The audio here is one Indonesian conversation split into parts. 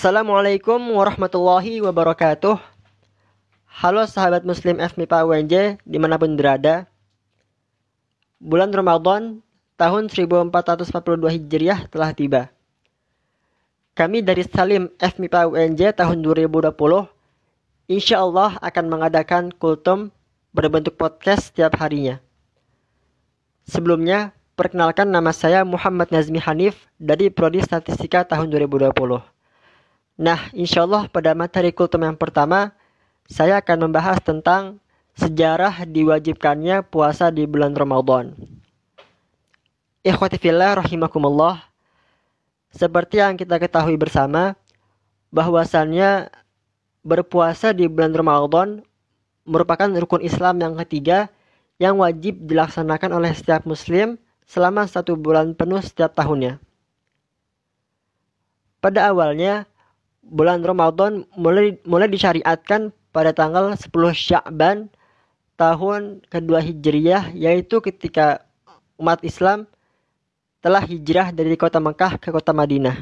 Assalamualaikum warahmatullahi wabarakatuh. Halo sahabat muslim FMIPA UNJ di mana pun berada. Bulan Ramadan tahun 1442 Hijriah telah tiba. Kami dari Salim FMIPA UNJ tahun 2020 Insya Allah akan mengadakan kultum berbentuk podcast setiap harinya. Sebelumnya, perkenalkan nama saya Muhammad Nazmi Hanif dari Prodi Statistika tahun 2020 Nah, insya Allah pada materi kultum yang pertama, saya akan membahas tentang sejarah diwajibkannya puasa di bulan Ramadan. Ikhwati fillah rahimakumullah. Seperti yang kita ketahui bersama, bahwasannya berpuasa di bulan Ramadan merupakan rukun Islam yang ketiga yang wajib dilaksanakan oleh setiap muslim selama satu bulan penuh setiap tahunnya. Pada awalnya, bulan Ramadan mulai mulai disyariatkan pada tanggal 10 Sya'ban tahun kedua Hijriyah yaitu ketika umat Islam telah hijrah dari kota Mekah ke kota Madinah.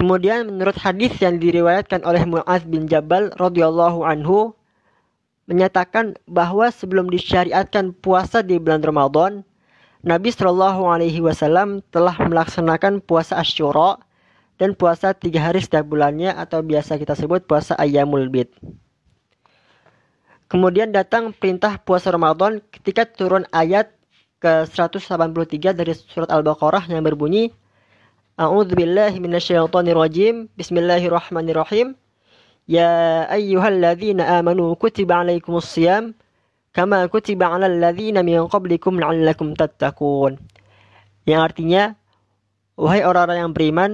Kemudian menurut hadis yang diriwayatkan oleh Muaz bin Jabal radhiyallahu anhu menyatakan bahwa sebelum disyariatkan puasa di bulan Ramadan, Nabi Shallallahu alaihi wasallam telah melaksanakan puasa Asyura dan puasa tiga hari setiap bulannya atau biasa kita sebut puasa ayamul bid. Kemudian datang perintah puasa Ramadan ketika turun ayat ke 183 dari surat Al-Baqarah yang berbunyi A'udzubillahi minasyaitonirrajim Bismillahirrahmanirrahim Ya ayyuhalladzina amanu kutiba alaikumus siyam kama kutiba alal ladzina min qablikum la'allakum tattaqun. Yang artinya wahai orang-orang yang beriman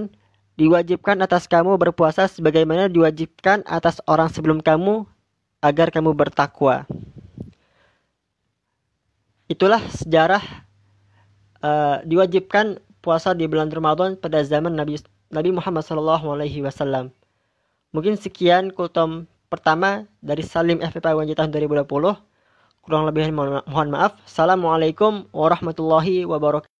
diwajibkan atas kamu berpuasa sebagaimana diwajibkan atas orang sebelum kamu agar kamu bertakwa. Itulah sejarah uh, diwajibkan puasa di bulan Ramadan pada zaman Nabi Nabi Muhammad SAW. Mungkin sekian kultum pertama dari Salim FPP Wanji tahun 2020. Kurang lebih mohon maaf. Assalamualaikum warahmatullahi wabarakatuh.